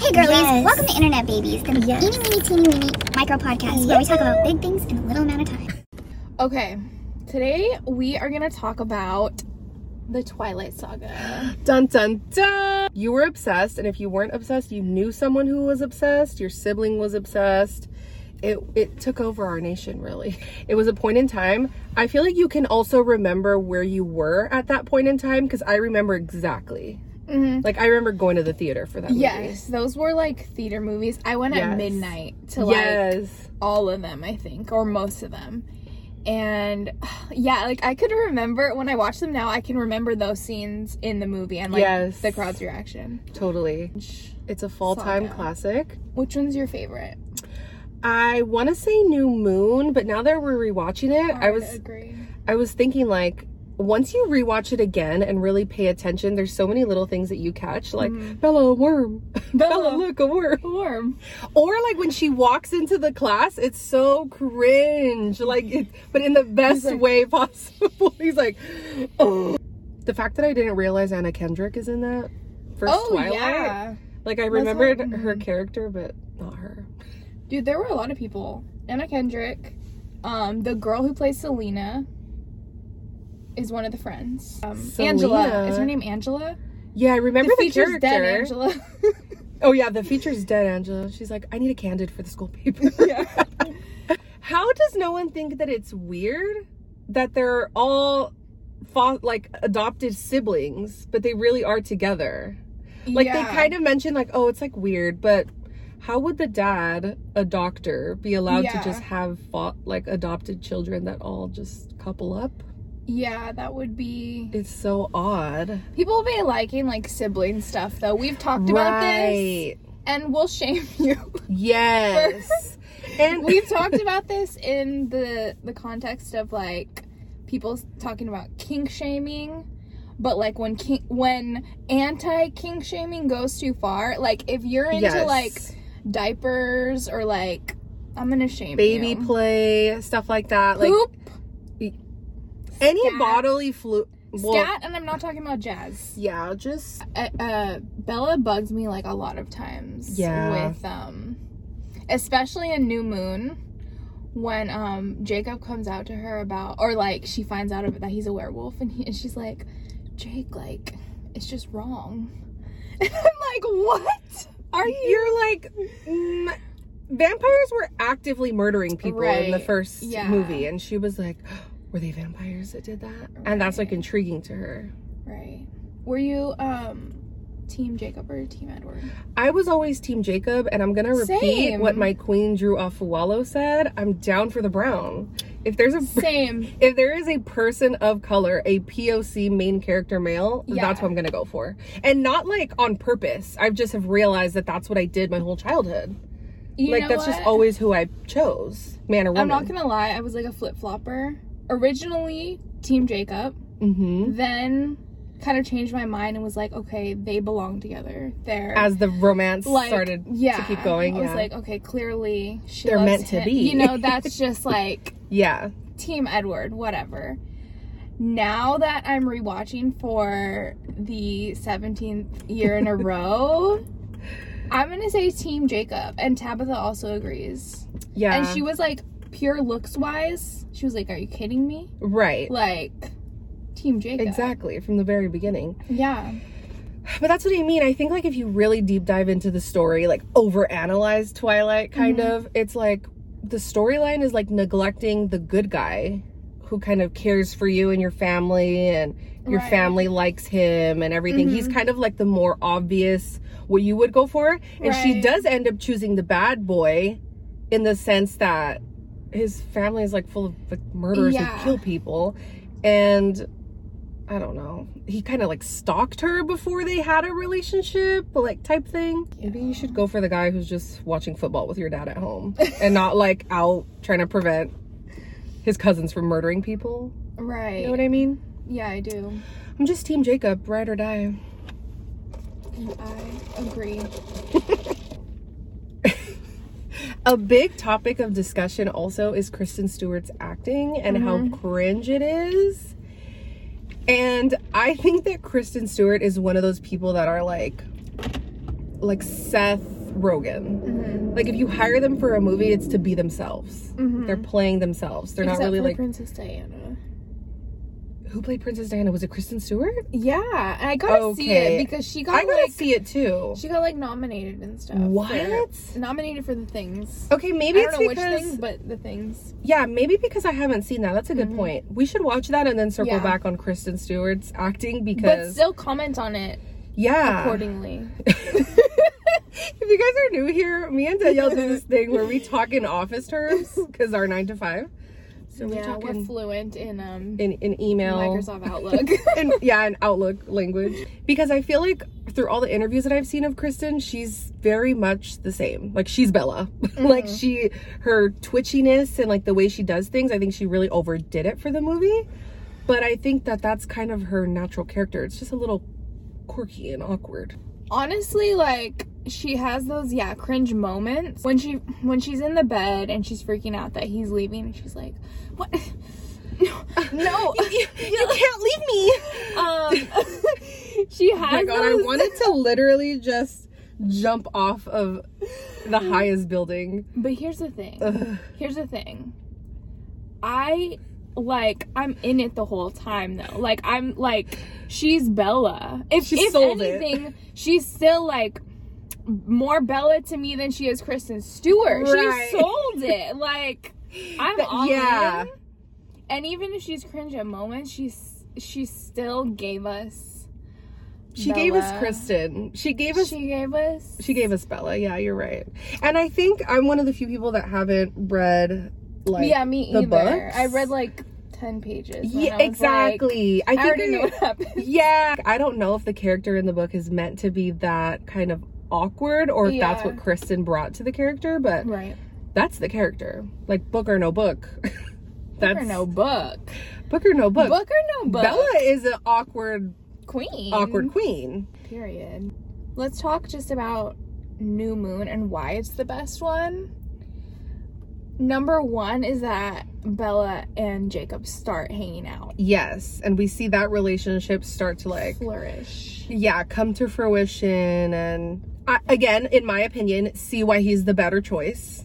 Hey girlies, Yes. welcome to Internet Babies, the Yes. eeny weeny teeny weeny micro podcast where we talk about big things in a little amount of time. Okay, today we are gonna talk about the Twilight Saga. Dun dun dun! You were obsessed, and if you weren't obsessed, you knew someone who was obsessed. Your sibling was obsessed. It it took over our nation, really. It was a point in time. I feel like you can also remember where you were at that point in time because I remember exactly. Mhm. Like I remember going to the theater for that. movie. Yes, those were like theater movies. I went at midnight to like Yes. all of them, I think, or most of them. And yeah, like I could remember when I watch them now, I can remember those scenes in the movie and like Yes. the crowd's reaction. Totally. It's a fall time classic. Which one's your favorite? I want to say New Moon, but now that we're rewatching it, I was agree. I was thinking like once you rewatch it again and really pay attention, there's so many little things that you catch, like Bella a worm, Bella, Bella. look a worm, Warm. or like when she walks into the class, it's so cringe, like it, but in the best like- way possible. He's like, oh. The fact that I didn't realize Anna Kendrick is in that first Oh Twilight, yeah. like I what- remembered mhm. her character, but not her. Dude, there were a lot of people. Anna Kendrick, um, the girl who plays Selena is one of the friends. Um, Angela. Is her name Angela? Yeah, I remember the, the feature's character. dead Angela. Oh yeah, the feature's dead, Angela. She's like, I need a candid for the school paper. yeah. How does no one think that it's weird that they're all fo- like adopted siblings, but they really are together? Like they kind of mentioned like, oh, it's like weird, but how would the dad, a doctor, be allowed Yeah. to just have fo- like adopted children that all just couple up? Yeah, that would be. It's so odd. People be liking like sibling stuff though. We've talked about this, Right. and we'll shame you. Yes. and We've talked about this in the the context of like people talking about kink shaming, but like when king when anti kink shaming goes too far, like if you're into Yes. like diapers or like I'm gonna shame baby you. play, stuff like that. Like poop, any scat. bodily fluid. scat, and I'm not talking about jazz. Yeah, just uh, uh Bella bugs me like a lot of times. Yeah. With um especially in New Moon when um Jacob comes out to her about or like she finds out that he's a werewolf and, he, and she's like Jake like it's just wrong. And I'm like what? Are you you're like mm, vampires were actively murdering people in the first yeah. movie and she was like were they vampires that did that and that's like intriguing to her right? Were you um team Jacob or team Edward? i was always team jacob and i'm gonna repeat Same. what my queen drew Afualo said i'm down for the brown if there's a Same. if there is a person of color, a POC main character male, Yeah. that's what I'm gonna go for. And not like on purpose. I just have realized that that's what I did my whole childhood. You like that's just always who I chose, man or woman. I'm not gonna lie, I was like a flip flopper. Originally, Team Jacob, hmm then kind of changed my mind and was like, okay, they belong together. They're As the romance like, started yeah, to keep going, I was yeah, like, okay, clearly she They're meant to him. be. You know, that's just like yeah, Team Edward, whatever. Now that I'm rewatching for the 17th year in a row, I'm gonna say Team Jacob, and Tabitha also agrees. yeah, And she was like, pure looks wise, she was like, "Are you kidding me?" right, Like, Team Jacob. exactly from the very beginning. Yeah. But that's what I mean. I think like if you really deep dive into the story, like overanalyze Twilight, kind Mm-hmm. of, it's like the storyline is like neglecting the good guy who kind of cares for you and your family, and your Right. family likes him and everything. He's Mhm. kind of like the more obvious what you would go for, and she does end up choosing the bad boy, in the sense that his family is like full of like murderers Yeah. who kill people, and I don't know. He kind of like stalked her before they had a relationship, like type thing. Maybe you should go for the guy who's just watching football with your dad at home and not like out trying to prevent his cousins from murdering people. Right. You know what I mean? yeah, I do. I'm just Team Jacob, ride or die. And I agree. A big topic of discussion also is Kristen Stewart's acting and how cringe it is. And I think that Kristen Stewart is one of those people that are like like Seth Rogen. Mm-hmm. Like if you hire them for a movie, it's to be themselves. They're playing themselves. They're Except not really like Princess Diana. Who played Princess Diana. Was it Kristen Stewart? Yeah, and I gotta see it because she got I gotta like see it too. she got like nominated and stuff. What? for- nominated for the things. Okay, maybe I it's don't know because which things, but the things. yeah, maybe because I haven't seen that. That's a good point. We should watch that and then circle Mm-hmm. Yeah. back on Kristen Stewart's acting because. But still comment on it yeah. accordingly. if you guys are new here, me and Danielle do this thing where we talk in office terms because our nine to five. So we yeah, talk we're fluent in um in, in email. Microsoft Outlook. and yeah, an Outlook language. Because I feel like through all the interviews that I've seen of Kristen, she's very much the same. Like she's Bella. like she, her twitchiness and like the way she does things, I think she really overdid it for the movie. But I think that that's kind of her natural character. It's just a little quirky and awkward. Honestly, like she has those yeah cringe moments when she when she's in the bed and she's freaking out that he's leaving and she's like, "What? No, no, you, you can't leave me. um, she has. Oh my god, I wanted to literally just jump off of the highest building. But here's the thing. Here's the thing. I like I'm in it the whole time though. Like I'm like she's Bella. If She if sold it. anything, she's still like more Bella to me than she is Kristen Stewart. Right. She sold it. Like I'm That- all yeah. in. And even if she's cringe at moments, she's she still gave us She gave us Kristen. She gave us she gave us She gave us Bella. Yeah, you're right. And I think I'm one of the few people that haven't read like Yeah, me the either. books. I read like ten pages. yeah, I was like, exactly. I I think already I- know what happens. Yeah, I don't know if the character in the book is meant to be that kind of awkward or if that's what Kristen brought to the character, but Right. that's the character. Like book or no book. that's Book or no book. book or no book. Book or no book. Bella is an awkward Queen. awkward queen. Period. Let's talk just about New Moon and why it's the best one. Number one is that Bella and Jacob start hanging out. Yes, and we see that relationship start to like Flourish. yeah come to fruition and I, again in my opinion see why he's the better choice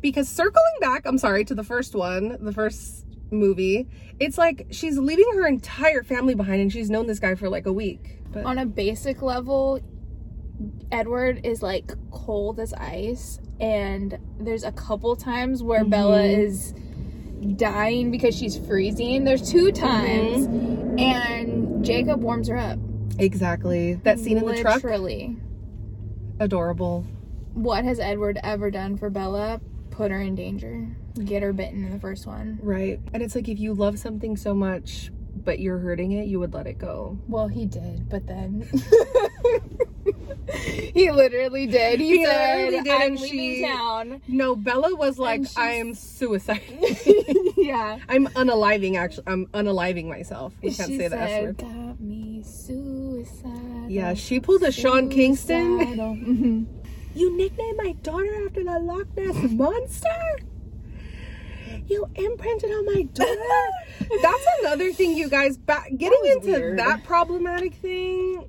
because circling back i'm sorry to the first one the first movie it's like she's leaving her entire family behind and she's known this guy for like a week but On a basic level, Edward is like cold as ice, and there's a couple times where Bella Mhm. is dying because she's freezing. There's two times, and Jacob warms her up. exactly that scene in the truck Literally. Adorable What has Edward ever done for Bella? Put her in danger. Get her bitten in the first one. right and it's like if you love something so much but you're hurting it you would let it go Well, he did, but then he literally did. He, He said, literally did, "I'm and leaving she- town." no bella was like i am suicide yeah. i'm unaliving actually i'm unaliving myself we can't she say the s word Got me suicidal. Yeah, she pulled a Sean Kingston. suicidal." Mhm. You nicknamed my daughter after the Loch Ness monster? You imprinted on my daughter? That's another thing, you guys. Ba- getting was into weird. that problematic thing,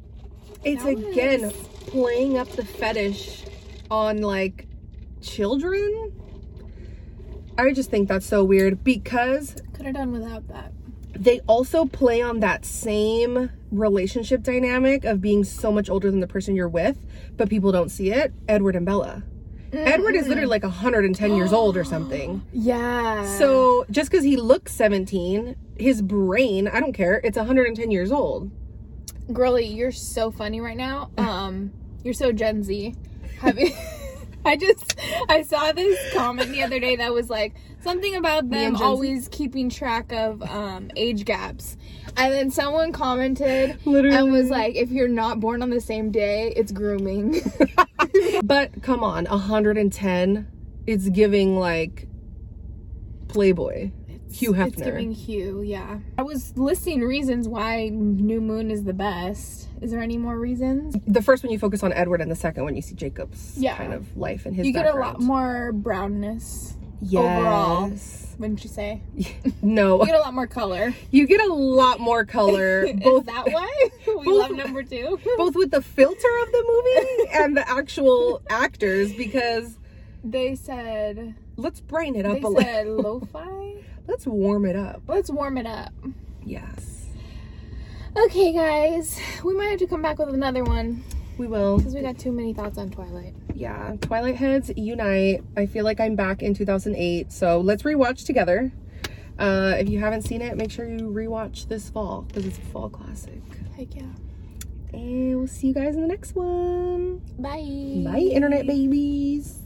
it's That again was- playing up the fetish on like children. I just think that's so weird because Could have done without that. they also play on that same relationship dynamic of being so much older than the person you're with, but people don't see it. Edward and Bella. Edward is literally like 110 years old or something. Yeah. So just because he looks 17, his brain, I don't care, it's 110 years old. Girlie, you're so funny right now. Um, you're so Gen Z. Have you? I just I saw this comment the other day that was like something about them always keeping track of um, age gaps, and then someone commented Literally. and was like, "If you're not born on the same day, it's grooming." But come on, 110, it's giving like Playboy. Hugh It's Hefner. giving Hugh, yeah. I was listing reasons why New Moon is the best. Is there any more reasons? The first one you focus on Edward, and the second one you see Jacob's Yeah. kind of life and his you get a lot more brownness. Overall. Yes. Wouldn't you say? No. You get a lot more color. You get a lot more color, both that way. we both- love number two? both with the filter of the movie and the actual actors because They said let's brighten it up they a little. said lo-fi. Let's warm it up. Let's warm it up. Yes. Okay, guys, we might have to come back with another one We will. because we got too many thoughts on Twilight. Yeah. Twilight Heads Unite. I feel like I'm back in 2008. So let's rewatch together. Uh, if you haven't seen it, make sure you rewatch this fall because it's a fall classic. Heck yeah. And we'll see you guys in the next one. Bye. Bye, internet babies.